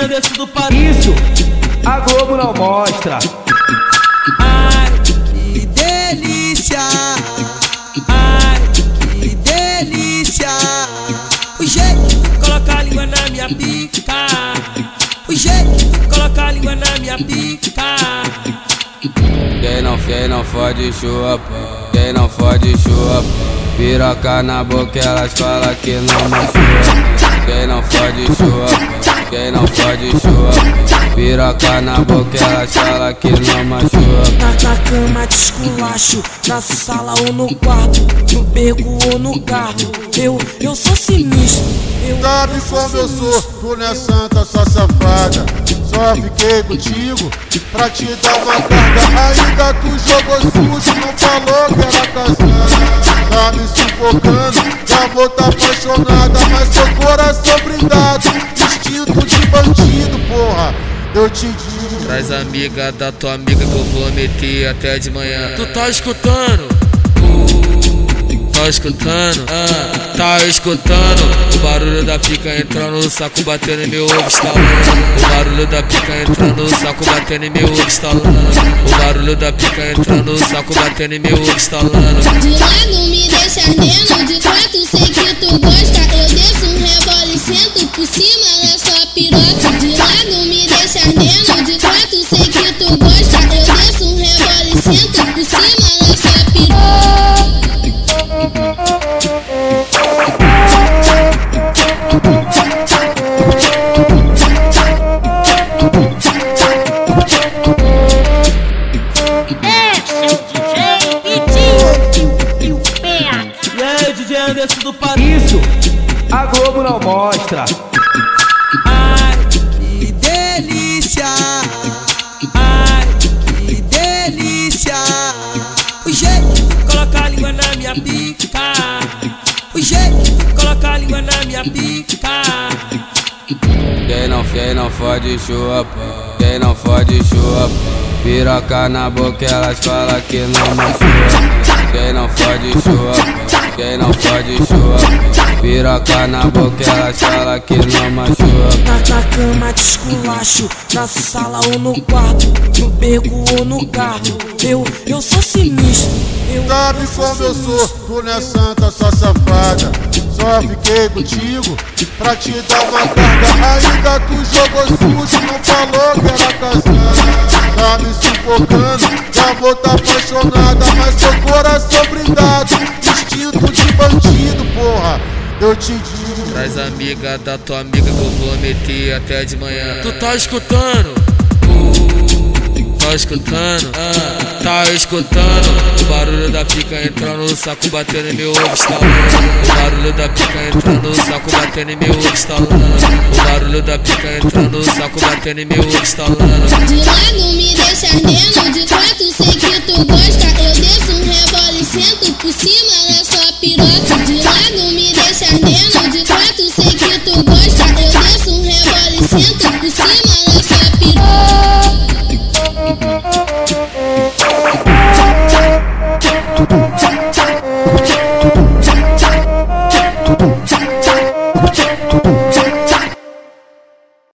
Anderson do Parício, a Globo não mostra. Ai, que delícia! Ai, que delícia! O jeito de colocar a língua na minha pica. O jeito de colocar a língua na minha pica. Quem não, quem não fode chupa, quem não fode chupa. Piroca na boca, elas falam que não machuca. Quem não fode chupa, quem não fode chupa. Piroca na boca, elas falam que não machuca. Na, na cama de esculacho, na sala ou no quarto, no beco ou no carro. Eu, eu sou sinistro. Eu, Sabe como eu sou, tu não é santa, só safada. Só fiquei contigo pra te dar uma carga. Ainda tu jogou sujo, não falou sufocando, de amor tá apaixonada, mas seu coração blindado. Instinto de bandido, porra. Eu te digo. Traz amiga da tua amiga que eu vou meter até de manhã. Tu tá escutando? Tá escutando? Ah, tá escutando? O barulho da pica entrando no saco, batendo em meu ovo, estalando. O barulho da pica entrando no saco, batendo em meu ovo, estalando. O barulho da pica entrando no saco, batendo em meu ovo, estalando. De quatro sei que tu gosta. Eu desço um rebola e sento por cima na sua piroca. De lado me deixa ardendo, de quatro sei que tu gosta. Globo não mostra. Ai, que delícia! Ai, que delícia! O jeito de colocar a língua na minha pica. O jeito de colocar a língua na minha pica. Quem não, quem não fode chupa, quem não fode chupa. Piroca na boca, elas falam que não machuca. Quem não fode chupa, quem não fode chupa. Piroca na boca, elas falam que não machuca. Na, na cama de esculacho, na sala ou no quarto, no beco ou no carro. Eu, eu sou sinistro. Eu, Sabe como eu sou, tu não é santa, só safada. Só fiquei contigo pra te dar uma carga. Ainda tu jogou sujo, não falou que era casada. Tá sufocando, de amor tá apaixonada, mas seu coração blindado. Instinto de bandido, porra. Eu te digo. Traz amiga da tua amiga que eu vou meter até de manhã. Tu tá escutando? Tá escutando? Ah, tá escutando o barulho da pica entrando no saco, batendo em meu ovo, estalando. O barulho da pica entrando no saco, batendo em meu ovo, estalando. O barulho da pica entrando no saco, batendo em meu ovo, estalando. De lado é, me deixa ardendo, de quatro sei que tu gosta. Eu desço um rebole e sento por cima na é sua piroca. De lado é, me 我